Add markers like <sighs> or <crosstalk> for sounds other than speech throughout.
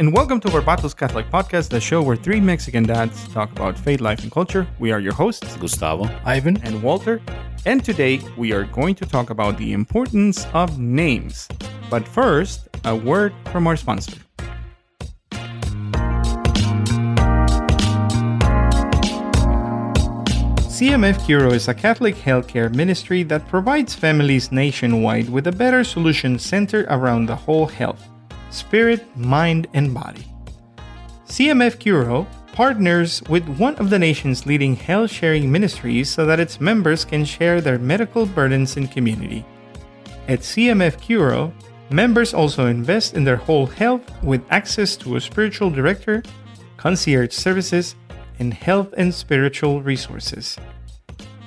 and welcome to Barbatos Catholic Podcast, the show where three Mexican dads talk about faith, life, and culture. We are your hosts, Gustavo. Ivan. and Walter, and today we are going to talk about the importance of names. But first, a word from our sponsor. CMF Curo is a Catholic healthcare ministry that provides families nationwide with a better solution centered around the whole health spirit, mind, and body. CMF Curo partners with one of the nation's leading health sharing ministries so that its members can share their medical burdens in community. At CMF Curo, members also invest in their whole health with access to a spiritual director, concierge services, and health and spiritual resources.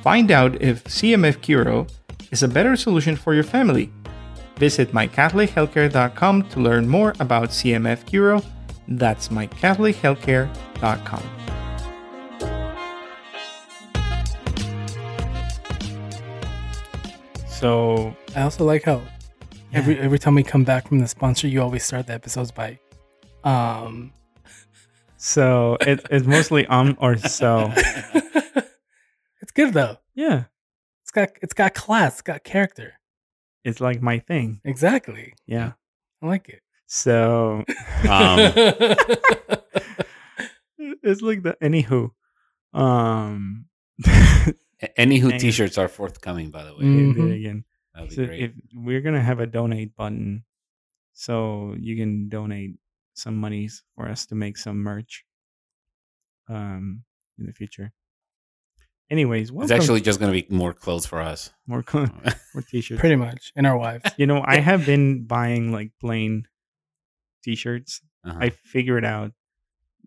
Find out if CMF Curo is a better solution for your family. Visit mycatholichealthcare.com to learn more about CMF Curo. That's mycatholichealthcare.com. So, I also like how every every time we come back from the sponsor, you always start the episodes by, um. <laughs> so it, it's mostly um or so. <laughs> it's good though. Yeah, It's got it's got class. It's got character. It's like my thing. Exactly. Yeah. I like it. So <laughs> Um, <laughs> it's like the anywho. Um, <laughs> Anywho t-shirts are forthcoming, by the way. Mm-hmm. again. That'd be So great. if we're gonna have a donate button, so you can donate some monies for us to make some merch, um, in the future. Anyways, it's actually just going to be more clothes for us. more co- <laughs> more t-shirts. Pretty much. And our wives. You know, I have been buying like plain t-shirts. Uh-huh. I figured out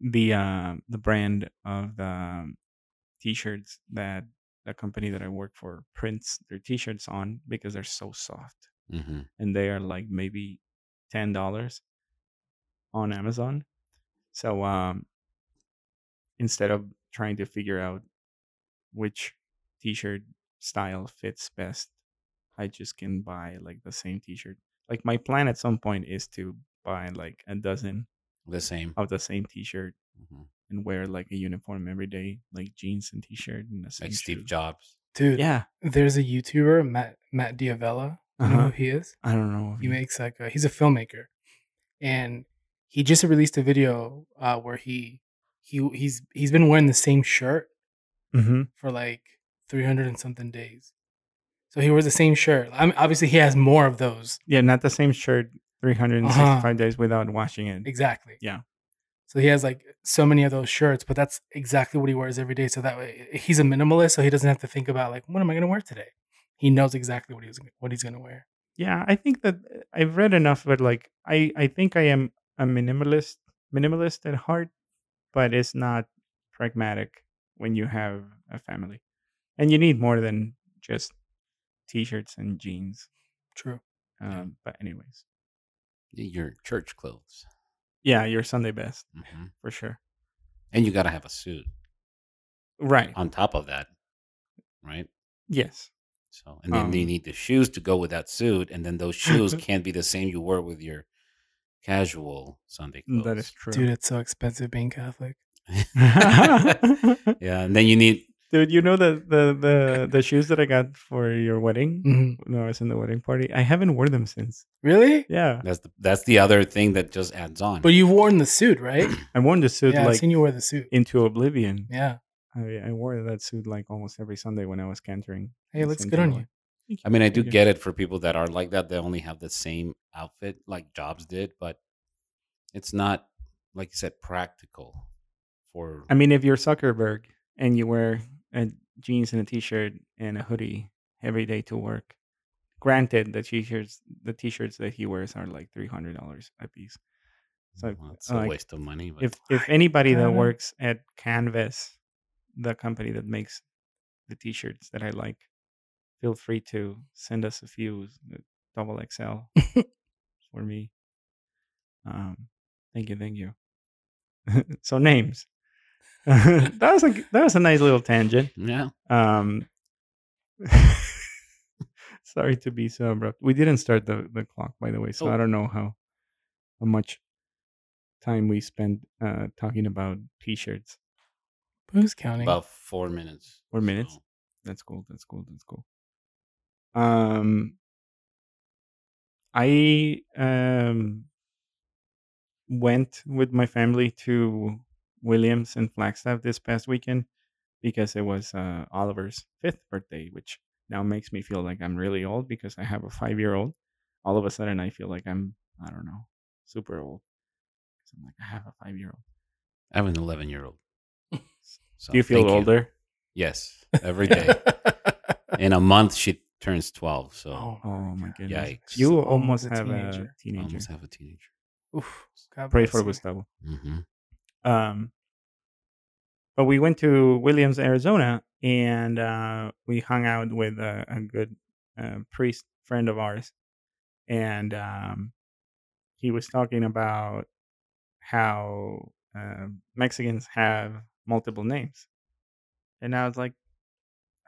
the uh, the brand of the um, t-shirts that the company that I work for prints their t-shirts on because they're so soft Mhm. and they are like maybe ten dollars on Amazon. So um, instead of trying to figure out which t-shirt style fits best, I just can buy like the same t-shirt. Like my plan at some point is to buy like a dozen The same. of the same t-shirt Mhm. and wear like a uniform every day, like jeans and t-shirt and the same Like Steve shoe. Jobs. Dude, Yeah, there's a YouTuber, Matt Matt D'Avella. You know Uh-huh. who he is? I don't know. if He makes like a, he's a filmmaker, and he just released a video uh, where he he he's he's been wearing the same shirt Mhm. for like 300 and something days. So he wears the same shirt. I mean, obviously, he has more of those. Yeah, not the same shirt 365 Uh-huh. days without washing it. Exactly. Yeah. So he has like so many of those shirts, but that's exactly what he wears every day. So that way, he's a minimalist, so he doesn't have to think about like, what am I going to wear today? He knows exactly what he's what he's going to wear. Yeah, I think that uh, I've read enough, but like I, I think I am a minimalist, minimalist at heart, but it's not pragmatic when you have a family, and you need more than just t-shirts and jeans. True. Um, but anyways, Your church clothes. yeah, your Sunday best Mhm. for sure. And you got to have a suit Right. on top of that, right? Yes. So, and then you Um, need the shoes to go with that suit, and then those shoes <laughs> can't be the same you wore with your casual Sunday clothes. That is true. Dude, it's so expensive being Catholic. <laughs> yeah, and then you need Dude, you know the, the the the shoes that I got for your wedding? Mhm. No, I was in the wedding party. I haven't worn them since. Really? Yeah, that's the that's the other thing that just adds on. But you've worn the suit, right? <clears throat> I worn the suit yeah, I've seen you wear the suit. into oblivion. Yeah. I, I wore that suit like almost every Sunday when I was cantoring. Hey, it in looks good on Eloi. you. Thank I mean, I do Thank you. get it for people that are like that. They only have the same outfit like Jobs did, but it's not like you said practical for. I mean, if you're Zuckerberg and you wear a jeans and a t-shirt and a hoodie every day to work, granted, the t-shirts the t-shirts that he wears are like three hundred dollars a piece. So well, it's a waste of money. But if <laughs> if anybody that works at Canvas, the company that makes the t-shirts that I like, feel free to send us a few uh, double XL <laughs> for me. Um, thank you, thank you. <laughs> so names. <laughs> that was a that was a nice little tangent. yeah, Um, <laughs> sorry to be so abrupt. We didn't start the, the clock, by the way, so I Oh. don't know how how much time we spent uh, talking about t-shirts. Who's counting? About four minutes. Four minutes? So, That's cool. That's cool. That's cool. Um, I um went with my family to Williams and Flagstaff this past weekend because it was uh, Oliver's fifth birthday, which now makes me feel like I'm really old because I have a five year old. All of a sudden, I feel like I'm I don't know super old. 'Cause I'm like I have a five year old. I have an 11 year old. So Do you feel thank older? Yes, every <laughs> day. In a month, she turns 12. So oh, Oh my goodness! Yikes. You Almost almost a have a teenager. I teenager. almost have a teenager. Oof. God Pray for you. Gustavo. hmm Um, but we went to Williams, Arizona, and uh, we hung out with a, a good uh, priest friend of ours, and um, he was talking about how uh, Mexicans have multiple names, and I was like,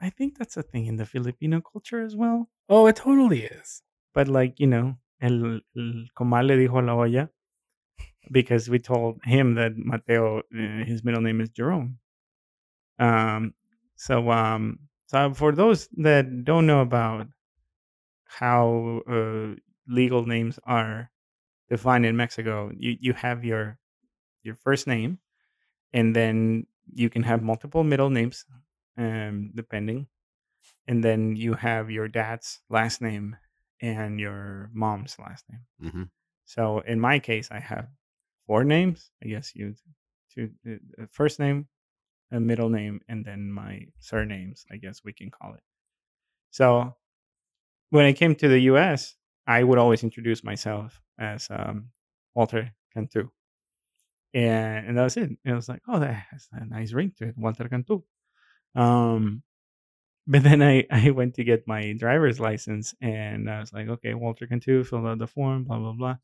I think that's a thing in the Filipino culture as well. Oh, it totally is. But like you know, el, el comal le dijo a la olla because we told him that Mateo, uh, his middle name is Jerome. Um, so um, so for those that don't know about how uh, legal names are defined in Mexico, you you have your your first name, and then you can have multiple middle names, um, depending, and then you have your dad's last name and your mom's last name. hmm So in my case, I have four names. I guess you two uh, first name, a middle name, and then my surnames. I guess we can call it. So when I came to the U.S., I would always introduce myself as um, Walter Cantu, and and that was it. And I was like, oh, that has a nice ring to it, Walter Cantu. Um, <laughs> but then I, I went to get my driver's license and I was like, okay, Walter Cantu, fill out the form, blah, blah, blah.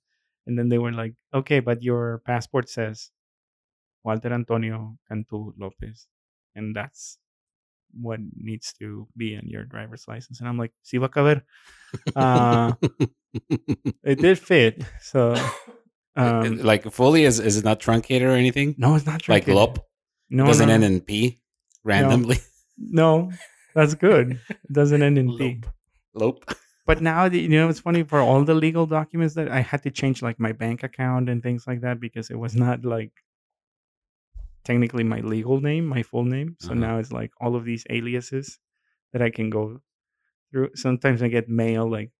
And then they were like, okay, but your passport says Walter Antonio Cantu Lopez. And that's what needs to be on your driver's license. And I'm like, sí va a caber. Uh, it did fit. So, <laughs> um, like fully is is it not truncated or anything? no, it's not Like truncated. lop No, doesn't no, end in p randomly. no, that's good. It <laughs> doesn't end in P. Lope. <laughs> But now, the- you know, it's funny for all the legal documents that I had to change, like my bank account and things like that, because it was not like technically my legal name, my full name. So Uh-huh. now it's like all of these aliases that I can go through. Sometimes I get mail like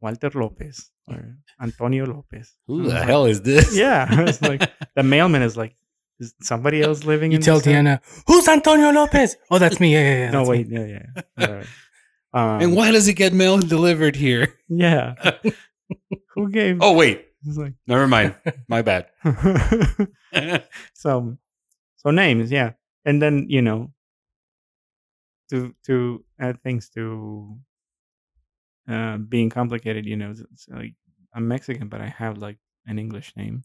Walter Lopez or Antonio Lopez. Who the like, hell is this? Yeah, <laughs> it's like <laughs> the mailman is like, is somebody else living You in tell? Diana, who's Antonio Lopez? Oh, that's me. Yeah, yeah, yeah. No, wait, me. yeah, yeah. <laughs> Um, and why does it get mail delivered here? <laughs> Yeah. <laughs> Who gave? Oh wait, It's like <laughs> never mind. My bad. so so names yeah and then you know to to add things to uh being complicated you know it's, it's like i'm mexican but i have like an english name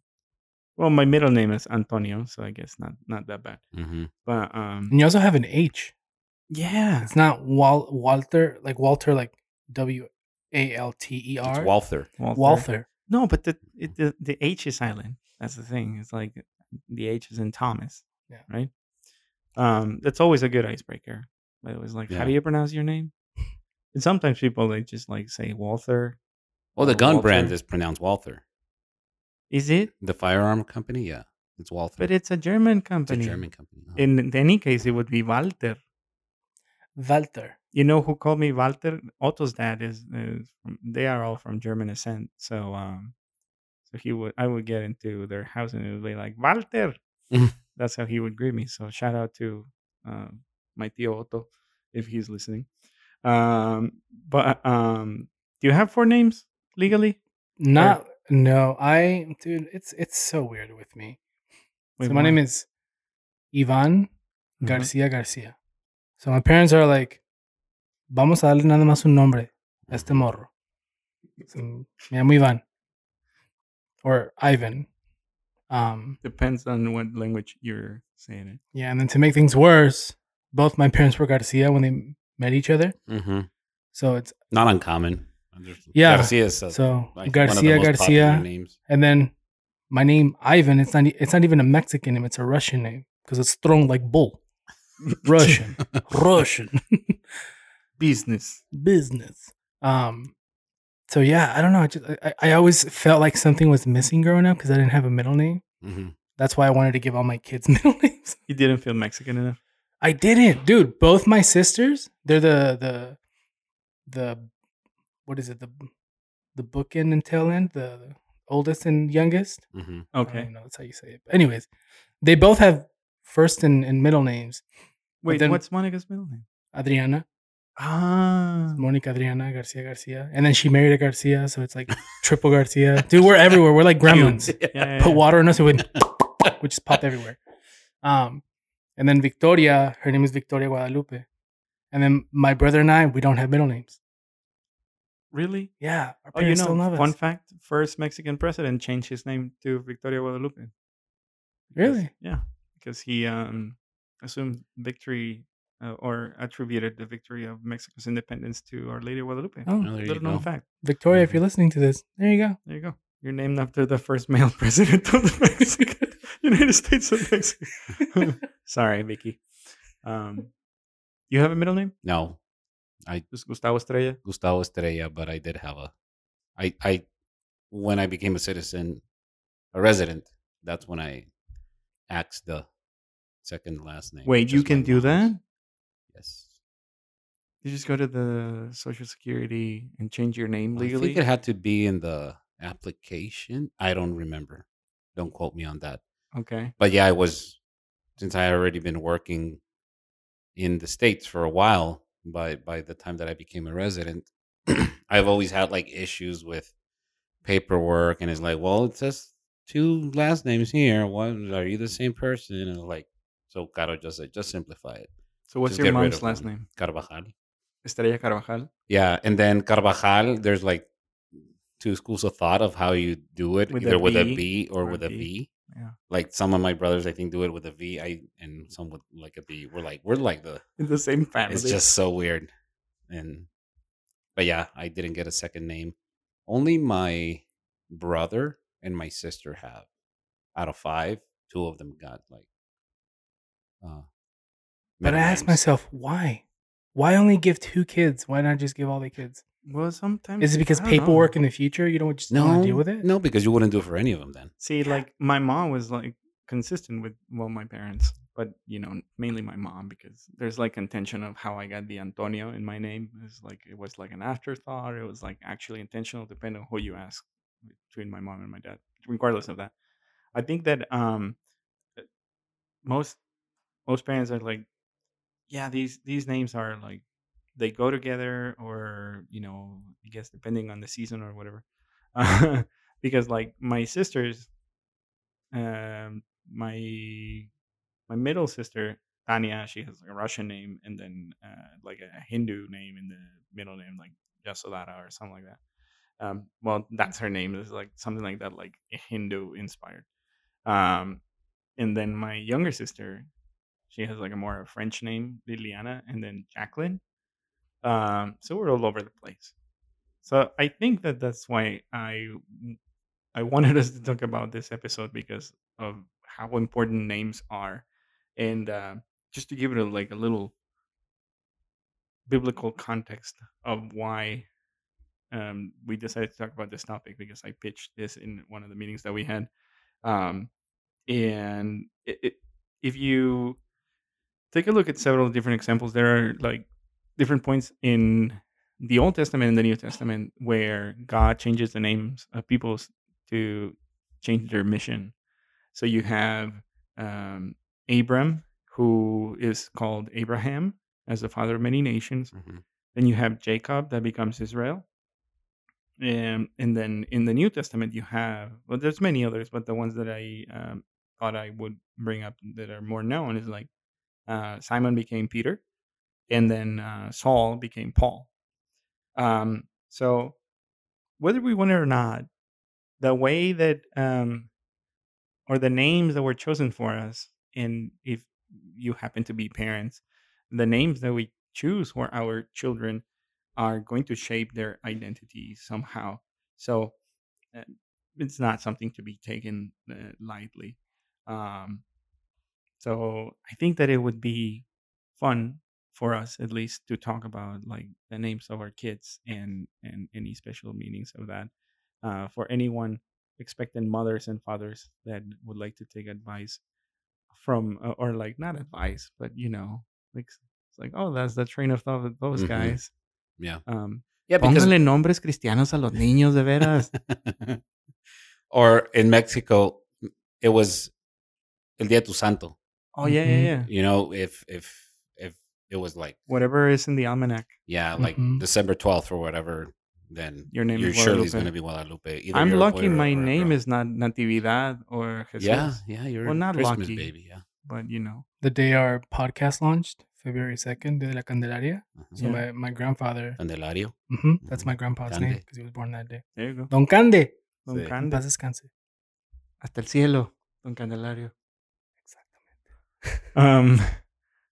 well my middle name is antonio so i guess not not that bad hmm but um And you also have an H. yeah It's not Wal- Walter, like Walter, like W A L T E R. It's R. Walther. Walter. Walther. no but the, it, the the h is silent that's the thing it's like the h is in thomas Yeah. right um that's always a good icebreaker but it was like how do you pronounce your name and sometimes people they just like say walther Well, the or gun brand is pronounced Walther. is it The firearm company, yeah, it's Walther. but it's a german company. It's a German company. huh? in any case it would be walter Walter. you know who called me walter otto's dad is, is from, they are all from german descent. so um so he would i would get into their house and it would be like walter <laughs> that's how he would greet me so shout out to um my tio otto if he's listening um but um do you have four names legally Not no, I dude, it's it's so weird with me. Wait, so my name is Ivan. Garcia Garcia. So my parents are like, vamos a darle nada más un nombre a este morro. So, me llamo Ivan or Ivan. Um, depends on what language you're saying it yeah, and then to make things worse, both my parents were Garcia when they met each other. Mhm. So it's Not uncommon. Yeah, Garcia is so like one of the Garcia Garcia, names. and then my name Ivan. It's not. It's not even a Mexican name. It's a Russian name because it's thrown like bull. Russian, <laughs> Russian <laughs> Business. business. Um. So yeah, I don't know. I, just, I, I always felt like something was missing growing up because I didn't have a middle name. Mhm. That's why I wanted to give all my kids <laughs> middle names. You didn't feel Mexican enough. I didn't, dude. Both my sisters, they're the the the what is it the the bookend and tail end, the, oldest and youngest. Mhm. I don't Okay. even know that's how you say it. But anyways, they both have first and, and middle names. Wait, then- what's Monica's middle name? Adriana, Ah. Monica Adriana Garcia Garcia, and then she married a Garcia, so it's like triple Garcia. Dude, we're everywhere. We're like <laughs> gremlins. Yeah, yeah, Put water in us, and we we just pop everywhere. Um, and then Victoria, her name is Victoria Guadalupe, and then my brother and I, we don't have middle names. Really? Yeah, Oh, you know, fun fact: first Mexican president changed his name to Victoria Guadalupe. Because- Really? Yeah, because he um assumed victory uh, or attributed the victory of Mexico's independence to Our Lady of Guadalupe. Oh, Oh, Little known fact. Victoria, if you're listening to this, there you go. There you go. You're named after the first male <laughs> president of the Mexican <laughs> United States of Mexico. <laughs> Sorry, Vicky. Um, you have a middle name? No, I Just Gustavo Estrella. Gustavo Estrella, but I did have a. I I when I became a citizen, a resident. That's when I asked the second last name. Wait, you can do mom's. that? Yes. You just go to the Social Security and change your name I legally. think it had to be in the application. I don't remember. Don't quote me on that. okay. But yeah, I was since I had already been working in the states for a while. By by the time that I became a resident, <clears throat> I've always had like issues with paperwork, and it's like, well, it says two last names here. What are you the same person? And like, so Caro just said, just simplify it. So what's Just your mom's last one. name? Carvajal. Estrella Carvajal. Yeah, and then Carvajal, there's like two schools of thought of how you do it, With a either with a B or, or with a V. V. Yeah. Like some of my brothers, I think, do it with a V. I and some with like a B. We're like we're like the. In <laughs> the same family. It's just so weird, and but yeah, I didn't get a second name. Only my brother and my sister have. Out of five, two of them got like. Uh, But I ask myself, why? Why only give two kids? Why not just give all the kids? well, sometimes Is it because I don't know. paperwork in the future you don't just No, want to deal with it? no, because you wouldn't do it for any of them then. See, like my mom was like consistent with well, my parents, but you know, mainly my mom because there's like intention of how I got the Antonio in my name. It's like it was like an afterthought. It was like actually intentional, depending on who you ask between my mom and my dad. Regardless of that, I think that um most most parents are like, yeah, these these names are like they go together, or you know, I guess depending on the season or whatever. <laughs> because like my sisters um my my middle sister Tanya she has a Russian name and then uh, like a Hindu name in the middle name like Yasodhara or something like that um well that's her name it's like something like that like Hindu inspired um and then my younger sister she has like a more French name Liliana and then Jacqueline. Um so we're all over the place. So I think that that's why I I wanted us to talk about this episode because of how important names are, and uh, just to give it a, like a little biblical context of why um, we decided to talk about this topic because I pitched this in one of the meetings that we had, um, and it, it, if you take a look at several different examples, there are like different points in the Old Testament and the New Testament where God changes the names of peoples to change their mission. So you have um, Abram, who is called Abraham as the father of many nations. Mhm. Then you have Jacob that becomes Israel. And, and then in the New Testament, you have, well, there's many others, but the ones that I um, thought I would bring up that are more known is like uh, Simon became Peter, and then uh, Saul became Paul. Um, so whether we want it or not, the way that um, or the names that were chosen for us, and if you happen to be parents, the names that we choose for our children are going to shape their identity somehow. So uh, it's not something to be taken uh, lightly. Um, so I think that it would be fun for us at least to talk about like the names of our kids and and any special meanings of that. Uh, for anyone expectant mothers and fathers that would like to take advice from uh, or like not advice, but you know, like it's like oh that's the train of thought of those Mhm. guys. Yeah. Um, Yeah, because nombres cristianos a los niños de veras. <laughs> or in Mexico, it was El Día de tu Santo. Oh yeah, yeah, Mhm. yeah. You know, if if if it was like Whatever is in the almanac. yeah, like Mhm. December twelfth or whatever, then Your name your is Shirley's Guadalupe. going to be Guadalupe. Either I'm lucky my name girl. is not Natividad or Jesus. yeah, yeah. You're Well, not Christmas lucky. baby. Yeah. But you know. The day our podcast launched, February 2nd, Day de la Candelaria. Uh-huh. So Yeah. my, my grandfather, Candelario. mhm, that's Mhm. my grandpa's Cande. name because he was born that day. There you go. Don Cande. Don Sí. Cande. paz descanse. Hasta el cielo. Don Candelario. Exactamente. Um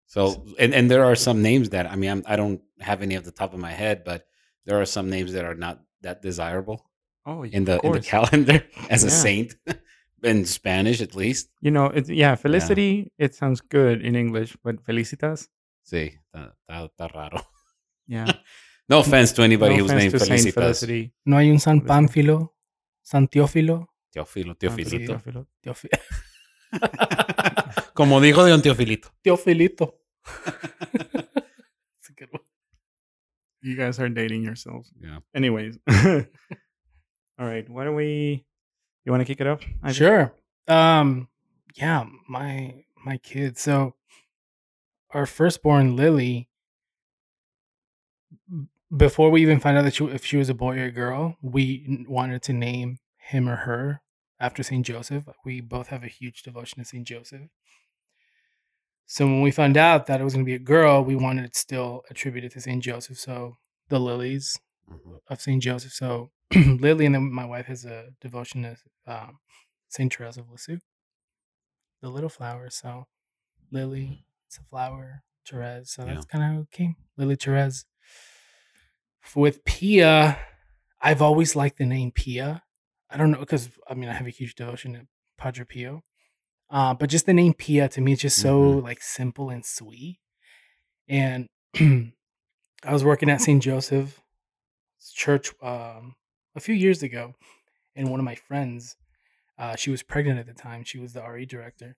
So and and there are some names that I mean I'm, I don't have any off the top of my head, but there are some names that are not that desirable oh in the in the calendar <laughs> as a saint <laughs> in Spanish at least. You know, it, yeah, Felicity, it sounds good in English, but Felicitas, Sí, está, está, está raro. yeah. <laughs> No offense to anybody no who's offense named to Saint Felicitas. Felicity. No hay un San Pues sí. Pánfilo, San Teófilo. Teofilo, Ah, Teofilito. Teófilo. Teofi- Como dijo Don Teofilito. Teofilito. It's a good one. You guys are dating yourselves. Yeah. Anyways. <laughs> All right. Why don't we you want to kick it off? Ivan? Sure. Um, yeah, my my kids. So our firstborn Lily, before we even found out that she, if she was a boy or a girl, we wanted to name him or her after Saint Joseph. We both have a huge devotion to Saint Joseph. So when we found out that it was going to be a girl, we wanted it still attributed to Saint Joseph. So the lilies Mhm. of Saint Joseph. So <clears throat> Lily and then my wife has a devotion to um, Saint Therese of Lisieux, the little flower. So Lily, it's a flower. Therese. So Yeah. that's kind of how it came. Lily Therese. With Pia, I've always liked the name Pia. I don't know because I mean I have a huge devotion to Padre Pio, uh, but just the name Pia to me is just so Mhm. like simple and sweet. And <clears throat> I was working at St. Joseph's Church um, a few years ago, and one of my friends, uh, she was pregnant at the time. She was the RE director,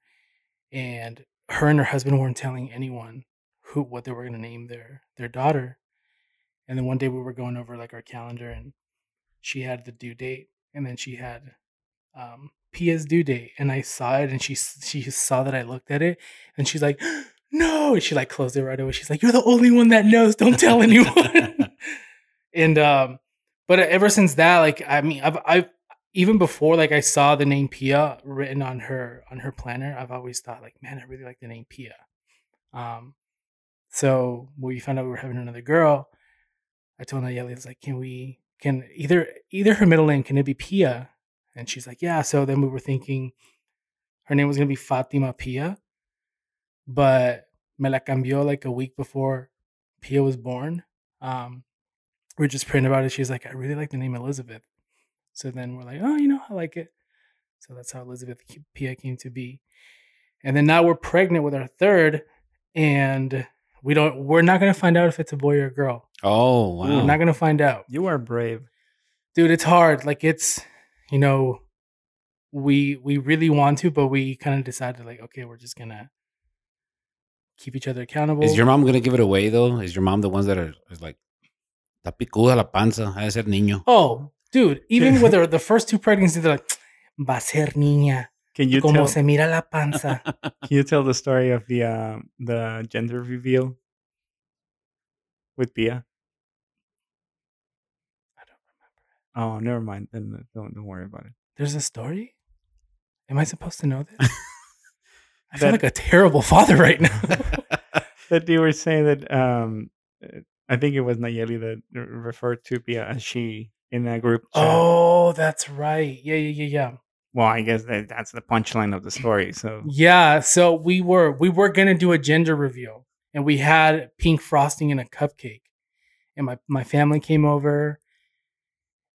and her and her husband weren't telling anyone who what they were going to name their their daughter. And then one day we were going over like our calendar, and she had the due date, and then she had um, Pia's due date, and I saw it, and she she saw that I looked at it, and she's like, <gasps> "No!" And she like closed it right away. She's like, "You're the only one that knows. Don't tell anyone." <laughs> <laughs> and um, but ever since that, like, I mean, I've I've even before like I saw the name Pia written on her on her planner, I've always thought like, man, I really like the name Pia. Um, so when we found out we were having another girl, I told Nayeli, I was like, can we can either either her middle name can it be Pia? And she's like, yeah. So then we were thinking her name was gonna be Fatima Pia, but me la cambió like a week before Pia was born. Um, we are just praying about it. She's like, I really like the name Elizabeth. So then we're like, oh, you know, I like it. So that's how Elizabeth Pia came to be. And then now we're pregnant with our third, and we don't. We're not gonna find out if it's a boy or a girl. Oh wow! We're not gonna find out, You are brave. dude. It's hard. Like it's, you know, we we really want to, but we kind of decided like, okay, we're just gonna keep each other accountable. Is your mom gonna give it away though? Is your mom the ones that are is like está picuda la panza? Ha de ser niño. Oh, dude, even with <laughs> her, the first two pregnancies, they're like, va a ser niña. Can you como tell se mira la panza. <laughs> can you tell the story of the uh, the gender reveal with Pia? I don't remember. Oh, never mind. Then uh, don't don't worry about it. There's a story? Am I supposed to know this? <laughs> I feel That- like a terrible father right now. <laughs> that you were saying that um I think it was Nayeli that referred to Pia as she in that group chat. oh, that's right. Yeah, yeah, yeah, yeah. Well, I guess that that's the punchline of the story. So Yeah, so we were we were gonna do a gender reveal, and we had pink frosting in a cupcake, and my my family came over,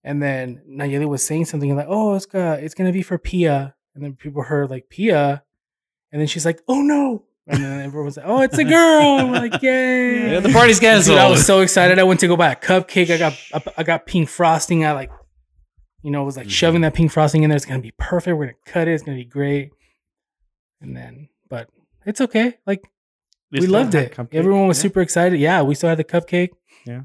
And then Nayeli was saying something like, "Oh, it's gonna it's gonna be for Pia," and then people heard like Pia, and then she's like, "Oh no!" And then everyone was like, "Oh, it's a girl!" And we're like, <laughs> "Yay!" Yeah, the party's Dude, canceled. I was so excited. I went to go buy a cupcake. I got I- I got pink frosting. I like, you know, was like Mhm. shoving that pink frosting in there. It's gonna be perfect. We're gonna cut it. It's gonna be great. And then, but it's okay. Like You we loved it. Everyone was Yeah. super excited. Yeah, we still had the cupcake. Yeah.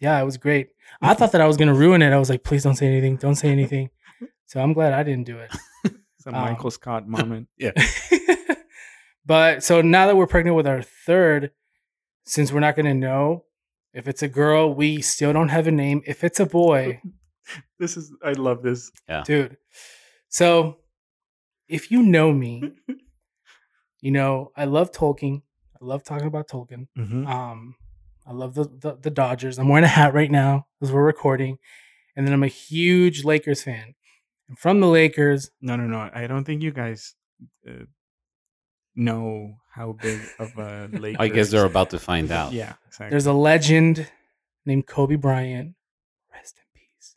yeah, it was great. I thought that I was gonna ruin it. I was like, please don't say anything. Don't say anything. So I'm glad I didn't do it. <laughs> It's a Um, Michael Scott <laughs> moment. Yeah. <laughs> but so now that we're pregnant with our third, since we're not going to know if it's a girl, we still don't have a name. If it's a boy, this is I love this. dude. So if you know me, you know I love Tolkien. I love talking about Tolkien. Mm-hmm. Um, I love the, the the Dodgers. I'm wearing a hat right now as we're recording, and then I'm a huge Lakers fan. And from the Lakers, No, no, no. I don't think you guys uh, know how big of a <laughs> lake. I guess they're about to find out. Yeah, exactly. There's a legend named Kobe Bryant. Rest in peace.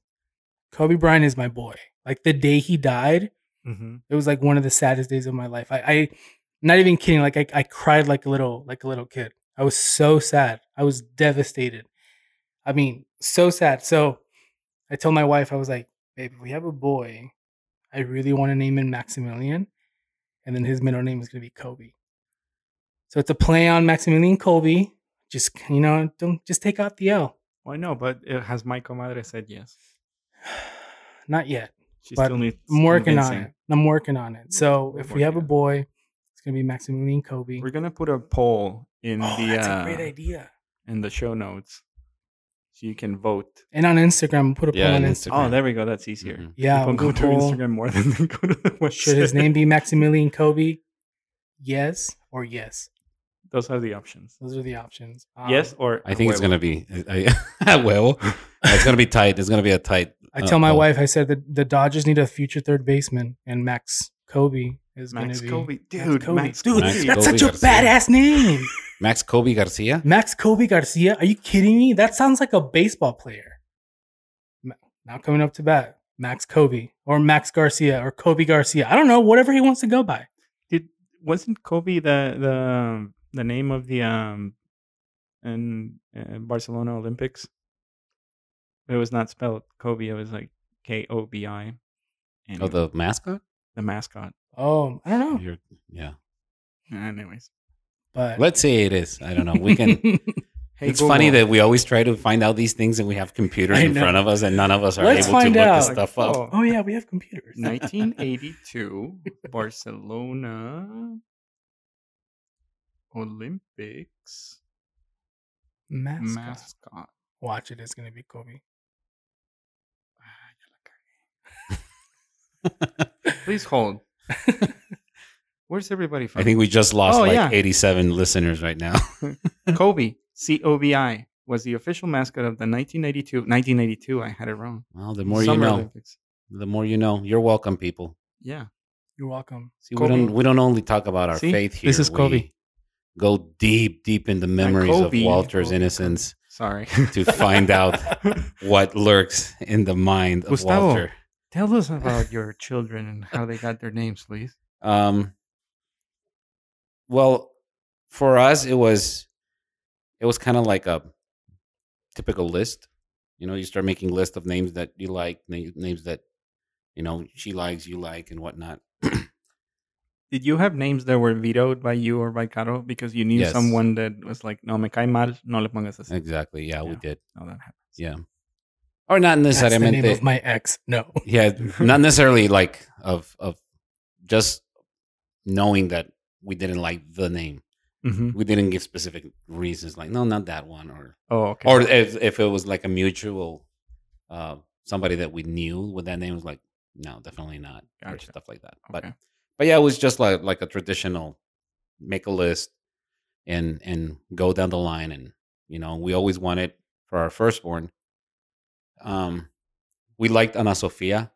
Kobe Bryant is my boy. Like the day he died, hmm it was like one of the saddest days of my life. I, I not even kidding. Like I, I cried like a little, like a little kid. I was so sad. I was devastated. I mean, so sad. So I told my wife, I was like, babe, if we have a boy, I really want to name him Maximilian. And then his middle name is gonna be Kobe. So it's a play on Maximilian Kobe. Just you know, don't just take out the L. Well, I know, but it has my comadre said yes? <sighs> Not yet. She still needs. I'm working on it. I'm working on it. So if we have a working on it. boy, it's gonna be Maximilian Kobe. We're gonna put a poll in oh, the that's uh, a great idea. in the show notes, so you can vote. And on Instagram, put a Yeah, poll on on Instagram. Instagram. Oh, there we go. That's easier. Mhm. Yeah, People we'll go to. Instagram more <laughs> than they go to the website. Should his name be Maximilian Kobe? Yes or yes. Those are the options. Those are the options. Um, yes or I think it's gonna be I, well, <laughs> <laughs> it's gonna be tight. It's gonna be a tight. I uh, tell my poll. wife, I said that the Dodgers need a future third baseman, and Max Kobe is Max going to be Kobe, Max dude. Kobe. Max dude, Kobe. Max that's Kobe such a Garcia. badass name. Max Kobe Garcia. Max Kobe Garcia. Are you kidding me? That sounds like a baseball player. Not coming up to bat, Max Kobe or Max Garcia or Kobe Garcia. I don't know, whatever he wants to go by. Did wasn't Kobe the the the name of the um in uh, Barcelona Olympics? It was not spelled Kobe. It was like K O B I. Oh, the mascot. the mascot. Oh, I don't know, You're, yeah. Anyways, but Let's say it is. I don't know. We can. <laughs> hey, it's funny that we always try to find out these things and we have computers in front of us and none of us are Let's able to look out. this stuff up. Oh, oh yeah, we have computers. 1982 Barcelona Olympics Mascot. mascot. Watch it. It's gonna be Kobe. Ah, Please hold. <laughs> Where's everybody from? I think we just lost Oh, like yeah. 87 listeners right now. <laughs> Cobi, C O B I, was the official mascot of the 1982. 1982, I had it wrong. well, the more Summer you know, Olympics. the more you know. You're welcome, people. Yeah. You're welcome. See, we don't we don't only talk about our See? faith here. This is We Kobe. Go deep, deep in the memories Kobe. of Walter's Kobe. innocence Sorry. <laughs> to find out <laughs> what lurks in the mind of Gustavo. Walter. Tell us about your children and how they got their names, please. Um, well, for us, it was it was kind of like a typical list. You know, you start making list of names that you like, na- names that you know she likes, you like, and whatnot. <clears throat> Did you have names that were vetoed by you or by Caro because you knew Yes. someone that was like, no, me cae mal, no le pongas así? exactly. Yeah, we Yeah. did. No, that happens. Yeah, or not That's the necessarily. name of my ex. No. yeah, not <laughs> necessarily like of of just knowing that we didn't like the name. hmm We didn't give specific reasons, like no, not that one, or Oh, okay. or if if it was like a mutual uh somebody that we knew with that name was like no definitely not or stuff like that but Okay. but yeah it was just like like a traditional make a list and and go down the line and you know we always wanted for our firstborn um we liked ana sofia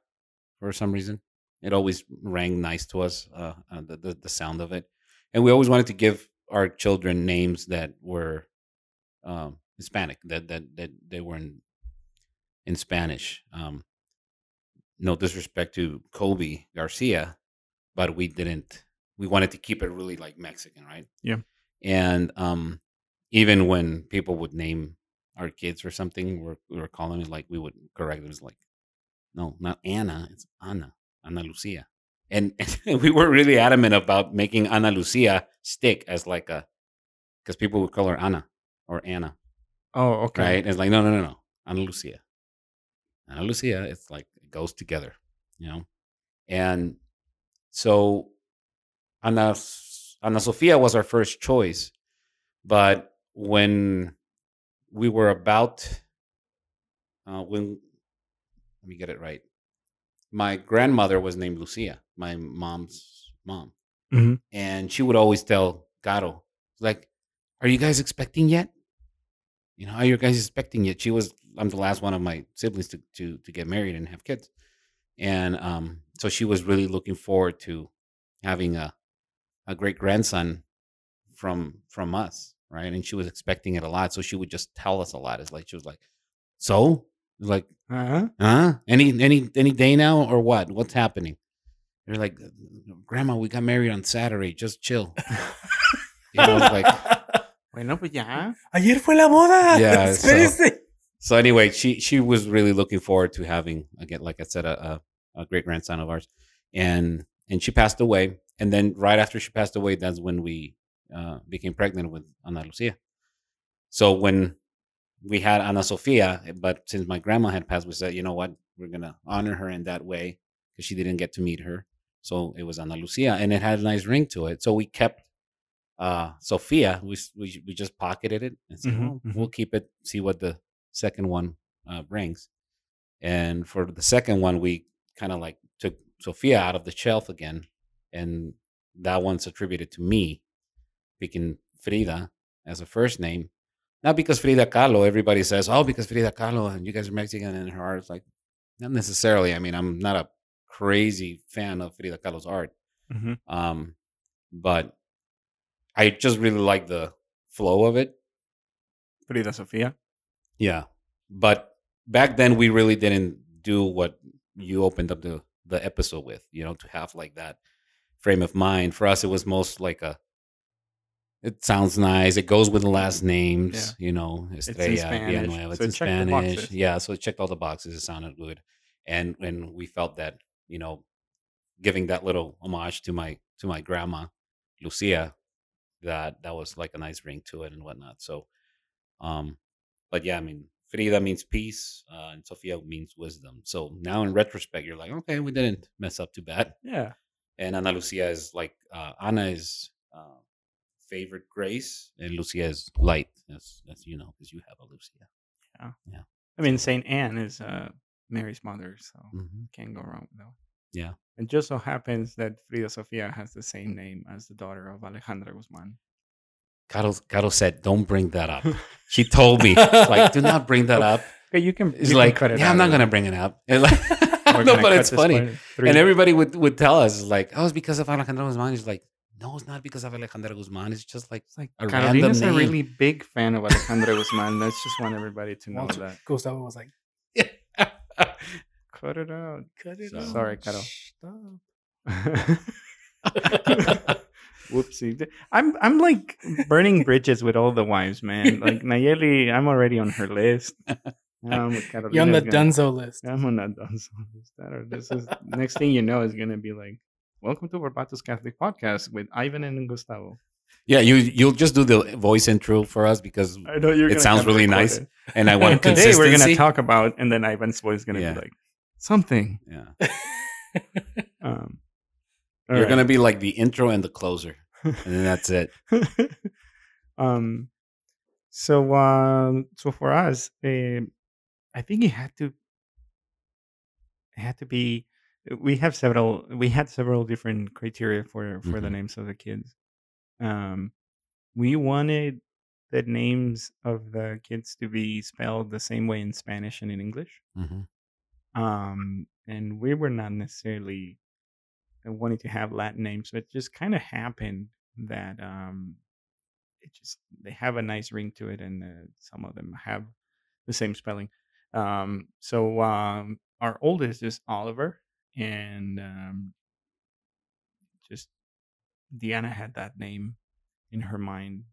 for some reason it always rang nice to us uh, uh the, the the sound of it and we always wanted to give our children names that were um, Hispanic that that that they weren't in Spanish. Um, no disrespect to Kobe Garcia, but we didn't. We wanted to keep it really like Mexican, right? Yeah. And um, even when people would name our kids or something, we're, we were calling it like we would correct them as like, no, not Anna, it's Anna, Ana Lucia. And, and <laughs> we were really adamant about making Ana Lucia stick as like a, because people would call her Ana or Anna, Oh, okay. right? It's like, no, no, no, no, Ana Lucia. Ana Lucia, it's like, it goes together, you know? And so Ana, Ana Sofia was our first choice. But when we were about, uh, when, let me get it right. My grandmother was named Lucia, my mom's mom. Mhm. And she would always tell Caro, like, are you guys expecting yet? You know, are you guys expecting yet? She was, I'm the last one of my siblings to, to, to get married and have kids. And um, so she was really looking forward to having a, a great grandson from from us, right? And she was expecting it a lot, so she would just tell us a lot. It's like she was like, "So, like, Uh-huh. huh? Any any any day now or what? What's happening?" They're like, "Grandma, we got married on Saturday. Just chill." <laughs> You know, it's like Bueno, pues ya. Ayer fue la boda. Yeah, <laughs> so- so. Anyway, she she was really looking forward to having again, like I said, a a, a great grandson of ours, and and she passed away. And then right after she passed away, that's when we uh, became pregnant with Ana Lucia. So when we had Ana Sofia, but since my grandma had passed, we said, you know what, we're gonna honor her in that way because she didn't get to meet her. So it was Ana Lucia, and it had a nice ring to it. So we kept uh, Sophia. We we we just pocketed it and said, Mhm, well, we'll keep it. See what the second one uh, brings. And for the second one, we kind of like took Sophia out of the shelf again, and that one's attributed to me picking Frida as a first name. Not because Frida Kahlo, everybody says, oh, because Frida Kahlo, and you guys are Mexican, and her art is like, not necessarily. I mean, I'm not a crazy fan of Frida Kahlo's art, Mhm. um, but I just really like the flow of it. Frida Sofia. Yeah. But back then we really didn't do what you opened up the the episode with, you know, to have like that frame of mind. For us it was most like a it sounds nice. It goes with the last names, you know, Estrella, Spanish, Villanueva. It's so in Spanish. Yeah, so it checked all the boxes. It sounded good. And and we felt that, you know, giving that little homage to my to my grandma, Lucia, that that was like a nice ring to it and whatnot. So um but yeah, I mean, Frida means peace, uh, and Sofia means wisdom. So now in retrospect, you're like, okay, we didn't mess up too bad. Yeah. And Ana Lucia is like, uh, Ana is uh, favorite grace, and Lucia is light, as, as you know, because you have a Lucia. Yeah, yeah. I mean, Saint Anne is uh, Mary's mother, so Mm-hmm. can't go wrong with that. Yeah. It just so happens that Frida Sofia has the same name as the daughter of Alejandra Guzman. Caro, Caro said, don't bring that up. <laughs> She told me, like, do not bring that up. <laughs> Okay, you can. It's can like, it yeah, I'm not going to it. bring it up. <laughs> Like, no, but it's funny. And everybody would, would tell us, like, oh, it's because of Alejandra Guzman. He's like, no, it's not because of Alejandra Guzman. It's just like, It's like a Carolina's a random name. really big fan of Alejandra Guzman. Let's just want everybody to know Walter that. Gustavo was like, <laughs> Cut it out. cut it So- out. Sorry, Caro. Stop. <laughs> Whoopsie. I'm I'm like burning <laughs> bridges with all the wives, man. Like Nayeli, I'm already on her list. Um, with You're on the Carolina's gonna- Dunzo list. I'm on that Dunzo list. That or This is next thing you know is gonna be like, welcome to Barbatos Catholic Podcast with Ivan and Gustavo. yeah, you, you'll just do the voice intro for us because, I know you're. It sounds really nice. it. and I want <laughs> today we're gonna talk about, and then Ivan's voice is gonna Yeah. be like something. Yeah. <laughs> Um, You're going to be like the intro and the closer. And then that's it. <laughs> um so um so for us uh, i think it had to it had to be we have several we had several different criteria for for the Mhm. names of the kids. Um we wanted the names of the kids to be spelled the same way in spanish and in english. Hmm um and we were not necessarily wanting to have latin names but it just kind of happened that um it just they have a nice ring to it and uh, some of them have the same spelling. Um, so um, our oldest is Oliver, and um, just Diana had that name in her mind,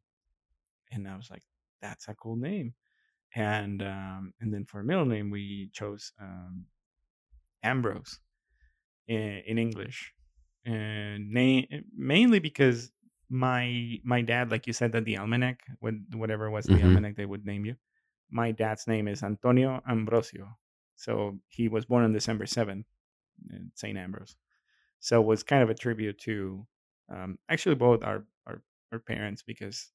and I was like, "That's a cool name." And um, and then for a middle name, we chose um, Ambrose in, in English, and na- mainly because my my dad, like you said, that the almanac, whatever was the Mhm. almanac, they would name you. My dad's name is Antonio Ambrosio, so he was born on December seventh, Saint Ambrose. So it was kind of a tribute to um, actually both our, our our parents because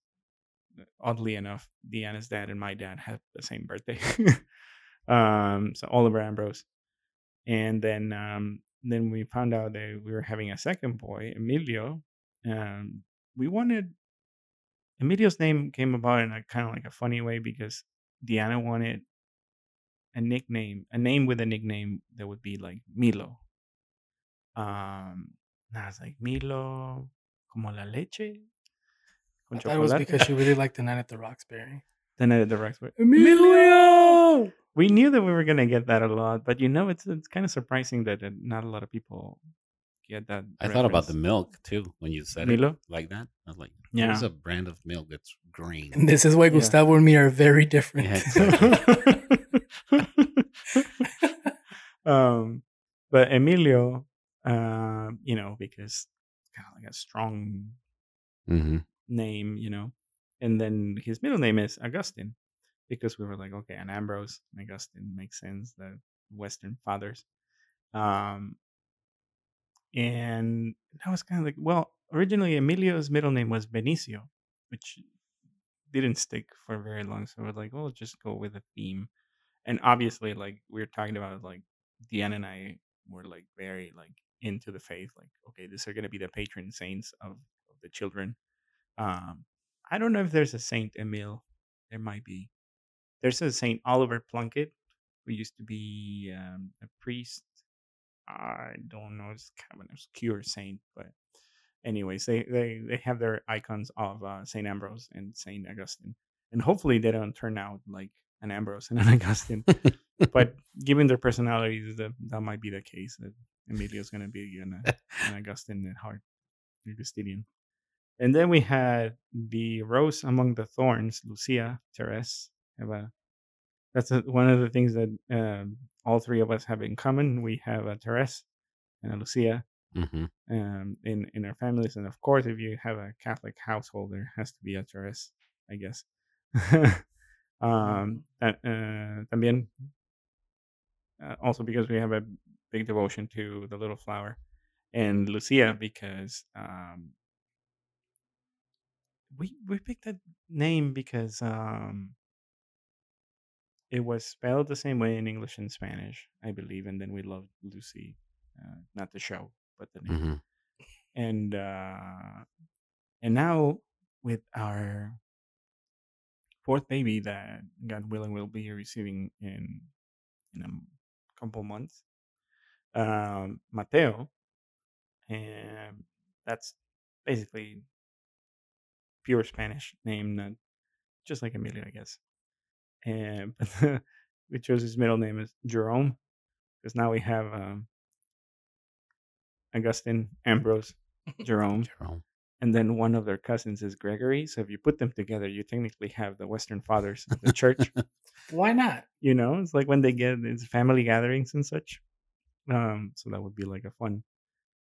uh, oddly enough, Deanna's dad and my dad had the same birthday. <laughs> um, so Oliver Ambrose, and then um, then we found out that we were having a second boy, Emilio. Um, we wanted Emilio's name came about in a kind of like a funny way because Diana wanted a nickname, a name with a nickname that would be like Milo. Um, and I was like Milo, como la leche. I Con thought it was because she really liked <laughs> the night at the Roxbury. Then I did the Roxbury. Emilio! We knew that we were gonna get that a lot, but you know, it's it's kind of surprising that uh, not a lot of people get that. I thought about the milk too when you said Milo. it like that. I was like, Yeah. "There's a brand of milk that's green." And <laughs> <laughs> this is why Yeah. Gustavo and me are very different. Yeah, exactly. <laughs> um, but Emilio, uh, you know, because kind of like a strong hmm name, you know, and then his middle name is Augustine, because we were like, okay, and Ambrose and Augustine makes sense, the Western fathers. Um, and that was kind of like, well, originally Emilio's middle name was Benicio, which didn't stick for very long. So we're like, well, just go with a theme. And obviously, like we are talking about, like Deanna and I were like very like into the faith. Like, okay, these are gonna be the patron saints of, of the children. Um, I don't know if there's a Saint Emil. There might be. There's a Saint Oliver Plunkett, who used to be um, a priest. I don't know. It's kind of an obscure saint, but anyways, they they they have their icons of uh, Saint Ambrose and Saint Augustine, and hopefully they don't turn out like an Ambrose and <laughs> an Augustine. but <laughs> given their personalities, that that might be the case. That Emilio's gonna be an, an Augustine at heart, Augustinian. And then we had the rose among the thorns, Lucia Teres. Have a that's a, one of the things that um, all three of us have in common. We have a Teres and a Lucia hmm um, in in our families, and of course, if you have a Catholic household, there has to be a Teres, I guess. <laughs> um, uh, también, uh, also because we have a big devotion to the little flower, and Lucia because um, we we picked that name because um, it was spelled the same way in English and Spanish, I believe, and then we loved Lucy, uh, not the show, but the name. Hmm and uh and now with our fourth baby that god willing will be receiving in in a couple months um mateo. And that's basically pure spanish name not just like emilio i guess. And but <laughs> we chose his middle name as jerome because now we have um augustine ambrose <laughs> jerome. Jerome. And then one of their cousins is Gregory. So if you put them together, you technically have the Western Fathers of the Church. <laughs> Why not? you know, it's like when they get it's family gatherings and such. Um, so that would be like a fun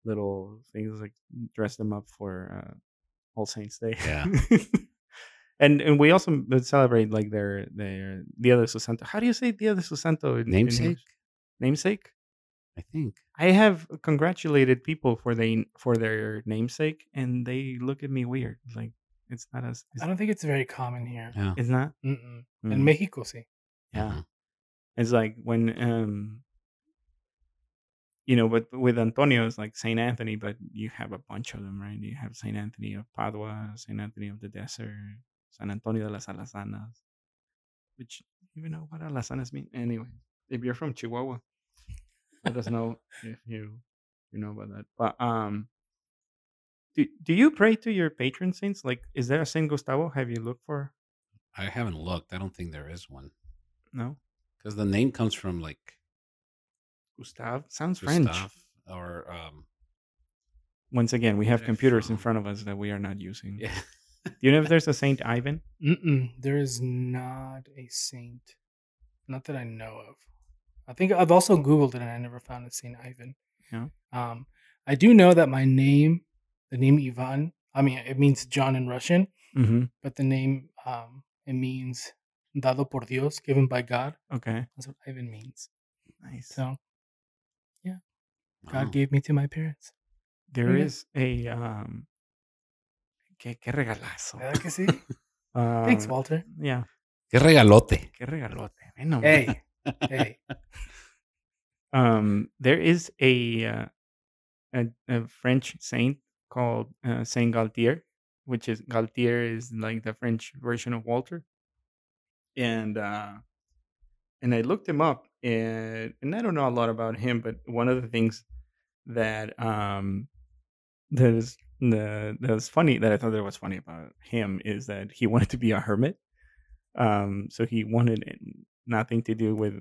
little thing. Like dress them up for uh, All Saints Day. Yeah. <laughs> and and we also celebrate like their their Dia de su Santo. How do you say Dia de su Santo? in- in Namesake, English? Namesake. I think. I have congratulated people for they for their namesake, and they look at me weird. Like it's not as it's, I don't think it's very common here. Yeah. it's not. Mm-mm. Mm. In Mexico, sí. Yeah, Mhm. it's like when um, you know, but with Antonio, it's like Saint Anthony, but you have a bunch of them, right? You have Saint Anthony of Padua, Saint Anthony of the Desert, San Antonio de las Alazanas, which you know what Alazanas mean. Anyway, if you're from Chihuahua, let us know if you you know about that. But um, do do you pray to your patron saints? Like, is there a Saint Gustavo? Have you looked for? I haven't looked. I don't think there is one. No. Because the name comes from like Gustav sounds French. Or um, Once again, we have computers in front of us that we are not using. yeah. Do you know if <laughs> there's a Saint Ivan? Mm-mm, there is not a saint, not that I know of. I think I've also Googled it and I never found a Saint Ivan. Yeah. Um, I do know that my name, the name Ivan, I mean, it means John in Russian, Mm-hmm. but the name, um, it means dado por Dios, given by God. Okay. That's what Ivan means. Nice. So yeah. God Oh. gave me to my parents. There Yeah. is a um qué, qué regalazo. ¿Verdad que sí? <laughs> Uh, Thanks, Walter. Yeah, Qué regalote. qué regalote. Ven nomás. Hey, hey. <laughs> Um, there is a, uh, a a French saint called uh, Saint Gautier, which is Gautier is like the French version of Walter, and uh, and I looked him up, and and I don't know a lot about him, but one of the things that um that is the that was funny that I thought that was funny about him is that he wanted to be a hermit. Um, so he wanted nothing to do with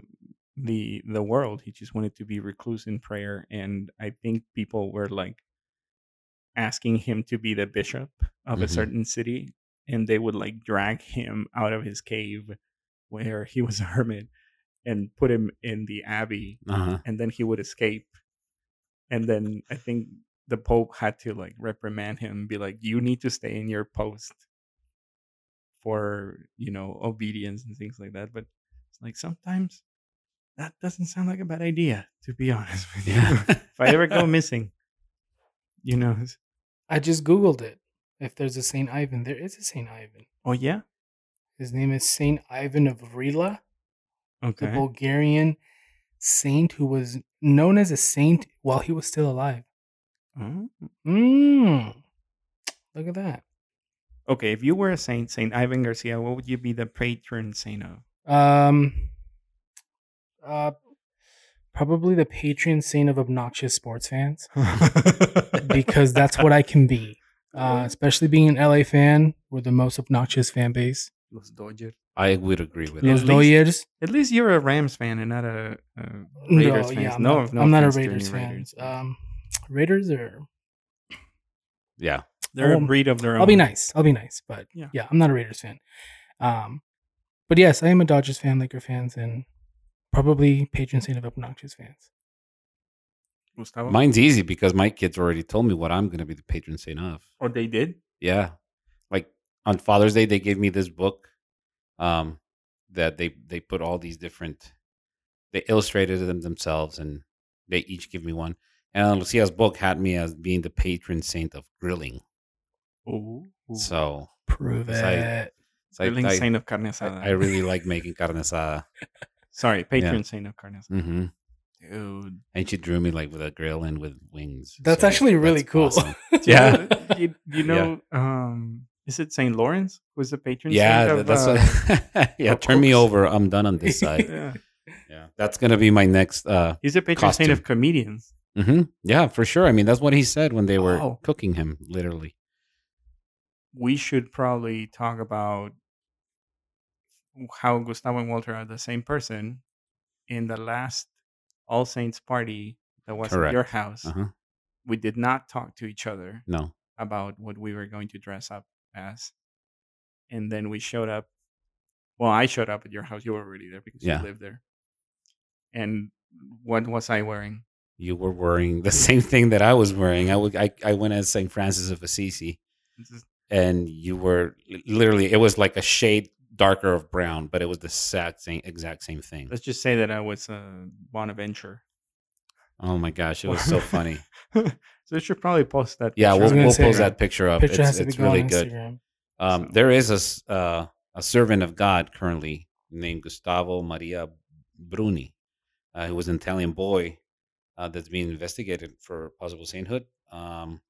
the the world. He just wanted to be recluse in prayer, and I think people were like asking him to be the bishop of a Mhm. certain city, and they would like drag him out of his cave where he was <laughs> a hermit and put him in the abbey Uh-huh. and then he would escape. And then I think the Pope had to like reprimand him and be like, you need to stay in your post for, you know, obedience and things like that. But like sometimes that doesn't sound like a bad idea, to be honest with you. Yeah. <laughs> if I ever go missing, you know, I just Googled it. If there's a Saint Ivan, there is a Saint Ivan. oh yeah, His name is Saint Ivan of Rila, the okay, Bulgarian saint who was known as a saint while he was still alive. Oh. Mm. Look at that. okay. If you were a saint, Saint Ivan Garcia, what would you be the patron saint of? Um, uh, probably the patron saint of obnoxious sports fans because that's what I can be. Uh, especially being an LA fan, we're the most obnoxious fan base. Los Dodgers. I would agree with Yeah, Los at least- Dodgers. At least you're a Rams fan and not a, a No, Raiders fan. yeah, I'm no, not, no I'm not a offense to any Raiders fan. Raiders fans. Um, Raiders are. Yeah. They're um, a breed of their own. I'll be nice. I'll be nice, but Yeah. yeah, I'm not a Raiders fan. Um, but yes, I am a Dodgers fan, Laker fans, and probably patron saint of obnoxious fans. Gustavo? Mine's easy because my kids already told me what I'm going to be the patron saint of. Oh, they did? Yeah. Like on Father's Day, they gave me this book um, that they, they put all these different, they illustrated them themselves and they each give me one. And Lucia's book had me as being the patron saint of grilling. Oh. So, Prove It's like- it. So I, Grilling I, saint of carne asada. I really <laughs> like making carne asada. Sorry, patron saint of carne asada. hmm Dude. And she drew me like with a grill and with wings. That's So actually really that's cool. awesome. <laughs> Yeah. <laughs> You, you, you know, um, is it Saint Lawrence who's the patron yeah, saint of that's uh, what, yeah. of Turn me over. I'm done on this side. yeah. Yeah, that's gonna be my next. uh He's a patron saint of Costume. comedians. hmm Yeah, for sure. I mean, that's what he said when they were Wow. cooking him, literally. We should probably talk about how Gustavo and Walter are the same person in the last All Saints party that was at your house. Uh huh. We did not talk to each other No. about what we were going to dress up as. And then we showed up. Well, I showed up at your house. You were already there because Yeah. you lived there. And what was I wearing? You were wearing the <laughs> same thing that I was wearing. I would. I, I went as Saint Francis of Assisi, is- and you were literally. It was like a shade darker of brown, but it was the exact same exact same thing. Let's just say that I was a Bonaventure. Oh my gosh, it was so <laughs> funny. so we should probably post that. Yeah, picture we'll, we'll say, post that picture up. Picture it's has to be it's really good. Instagram. Um, So- There is a s- uh, a servant of God currently named Gustavo Maria Bruni, uh, who was an Italian boy uh, that's being investigated for possible sainthood. Um,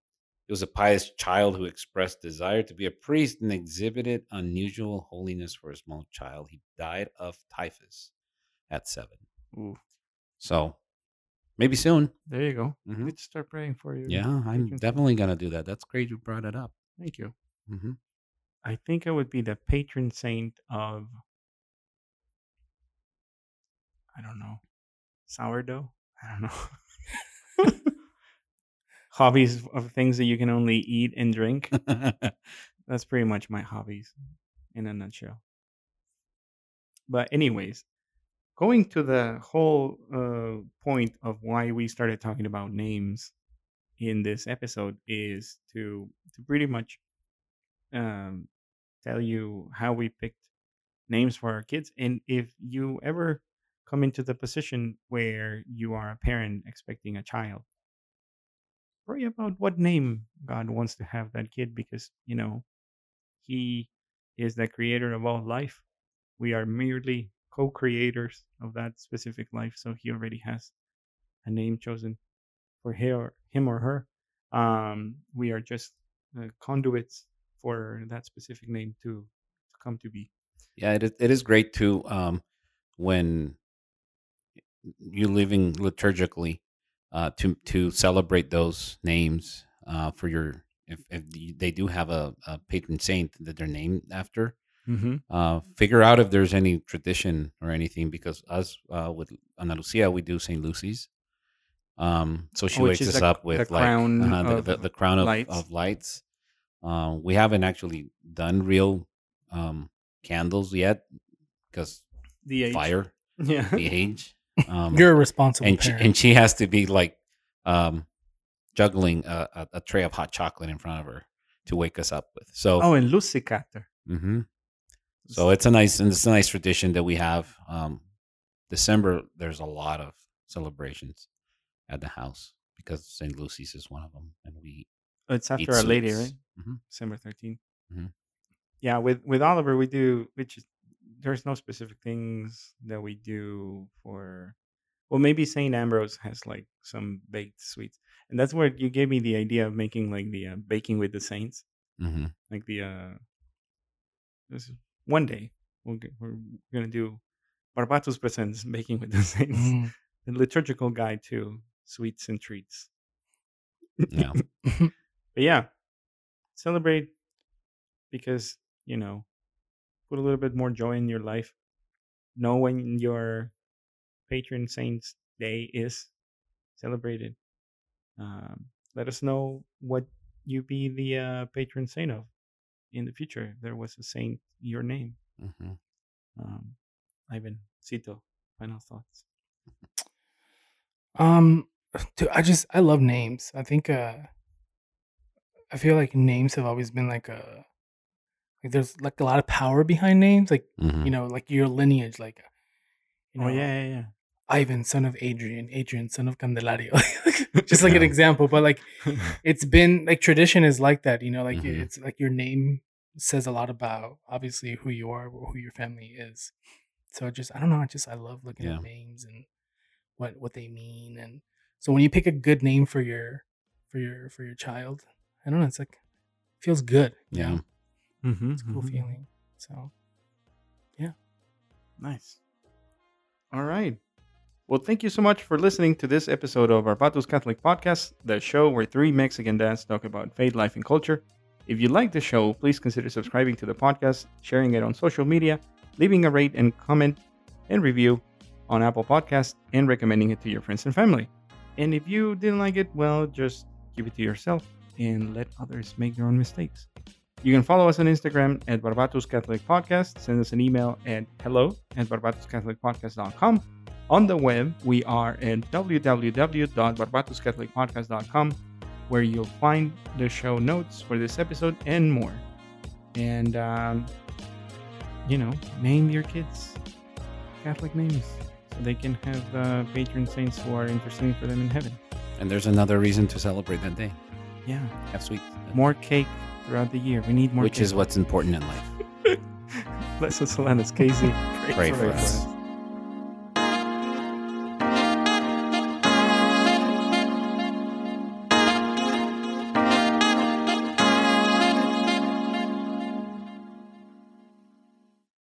he was a pious child who expressed desire to be a priest and exhibited unusual holiness for a small child. He died of typhus at seven. Ooh, So maybe soon. there you go. Mhm. Let's start praying for you. Yeah, I'm saint. definitely gonna do that. That's great you brought it up. Thank you. hmm I think I would be the patron saint of I don't know, sourdough. I don't know. <laughs> hobbies of things that you can only eat and drink. <laughs> That's pretty much my hobbies in a nutshell. But anyways, going to the whole uh, point of why we started talking about names in this episode is to to pretty much um, tell you how we picked names for our kids, and if you ever come into the position where you are a parent expecting a child, pray about what name God wants to have that kid because you know He is the creator of all life. We are merely co-creators of that specific life, so He already has a name chosen for him or, him or her. Um, we are just uh, conduits for that specific name to, to come to be. Yeah, it is, it is great too um, when you're living liturgically uh, to to celebrate those names uh, for your if, if they do have a, a patron saint that they're named after. Mm-hmm. Uh, figure out if there's any tradition or anything because us uh, with Ana Lucia we do Saint Lucy's. Um, so she Which wakes us the- up with the like crown <laughs> the, the, the crown of lights. lights. Of lights. Uh, we haven't actually done real um, candles yet because The age. fire <laughs> Yeah. the age. Um, You're a responsible and she, parent. and she has to be like um, juggling a, a, a tray of hot chocolate in front of her to wake us up with. So, Oh, and Lucicater. mhm. so it's a nice and it's a nice tradition that we have. Um, December, there's a lot of celebrations at the house because St. Lucy's is one of them, and we It's after Our Lady, sweets. right? Mhm. December 13th. Mhm. Yeah, with with Oliver, we do, which is, there's no specific things that we do for, well, maybe St. Ambrose has like some baked sweets. And that's where you gave me the idea of making like the uh, baking with the saints. Mhm. Like the, uh, this one day we'll get, we're going to do Barbatos Presents <laughs> Baking with the Saints, Mm. the liturgical guide to sweets and treats. yeah. <laughs> But yeah, celebrate because, you know, put a little bit more joy in your life. Know when your patron saint's day is celebrated. Um, let us know what you be the uh, patron saint of in the future. If there was a saint your name. Mhm. Um, Ivan, Cito, final thoughts. Um, dude, I just I love names. I think uh, I feel like names have always been like a like there's like a lot of power behind names. Like Mhm. you know, like your lineage, like you know, oh, yeah, yeah, Ivan, son of Adrian, Adrian, son of Candelario. <laughs> <laughs> just like an example, but like <laughs> it's been like tradition is like that. You know, like Mhm. it's like your name says a lot about obviously who you are, or who your family is. So just I don't know. I just I love looking Yeah. at names and what what they mean and so when you pick a good name for your for your for your child, I don't know. It's like feels good. Yeah. know? Mm-hmm, it's a cool feeling. So yeah. Nice. All right. Well, thank you so much for listening to this episode of Barbatos Catholic Podcast, the show where three Mexican dads talk about faith, life, and culture. If you like the show, please consider subscribing to the podcast, sharing it on social media, leaving a rate and comment and review on Apple Podcasts, and recommending it to your friends and family. And if you didn't like it, well, just keep it to yourself and let others make their own mistakes. You can follow us on Instagram at Barbatos Catholic Podcast. Send us an email at hello at barbatoscatholicpodcast.com. On the web, we are at www.barbatoscatholicpodcast.com, where you'll find the show notes for this episode and more. And, um, you know, name your kids Catholic names so they can have uh, patron saints who are interceding for them in heaven. And there's another reason to celebrate that day. Yeah. Have sweets. More cake throughout the year. We need more which cake. is what's important in life. Blessed Solanus Casey. Pray for us.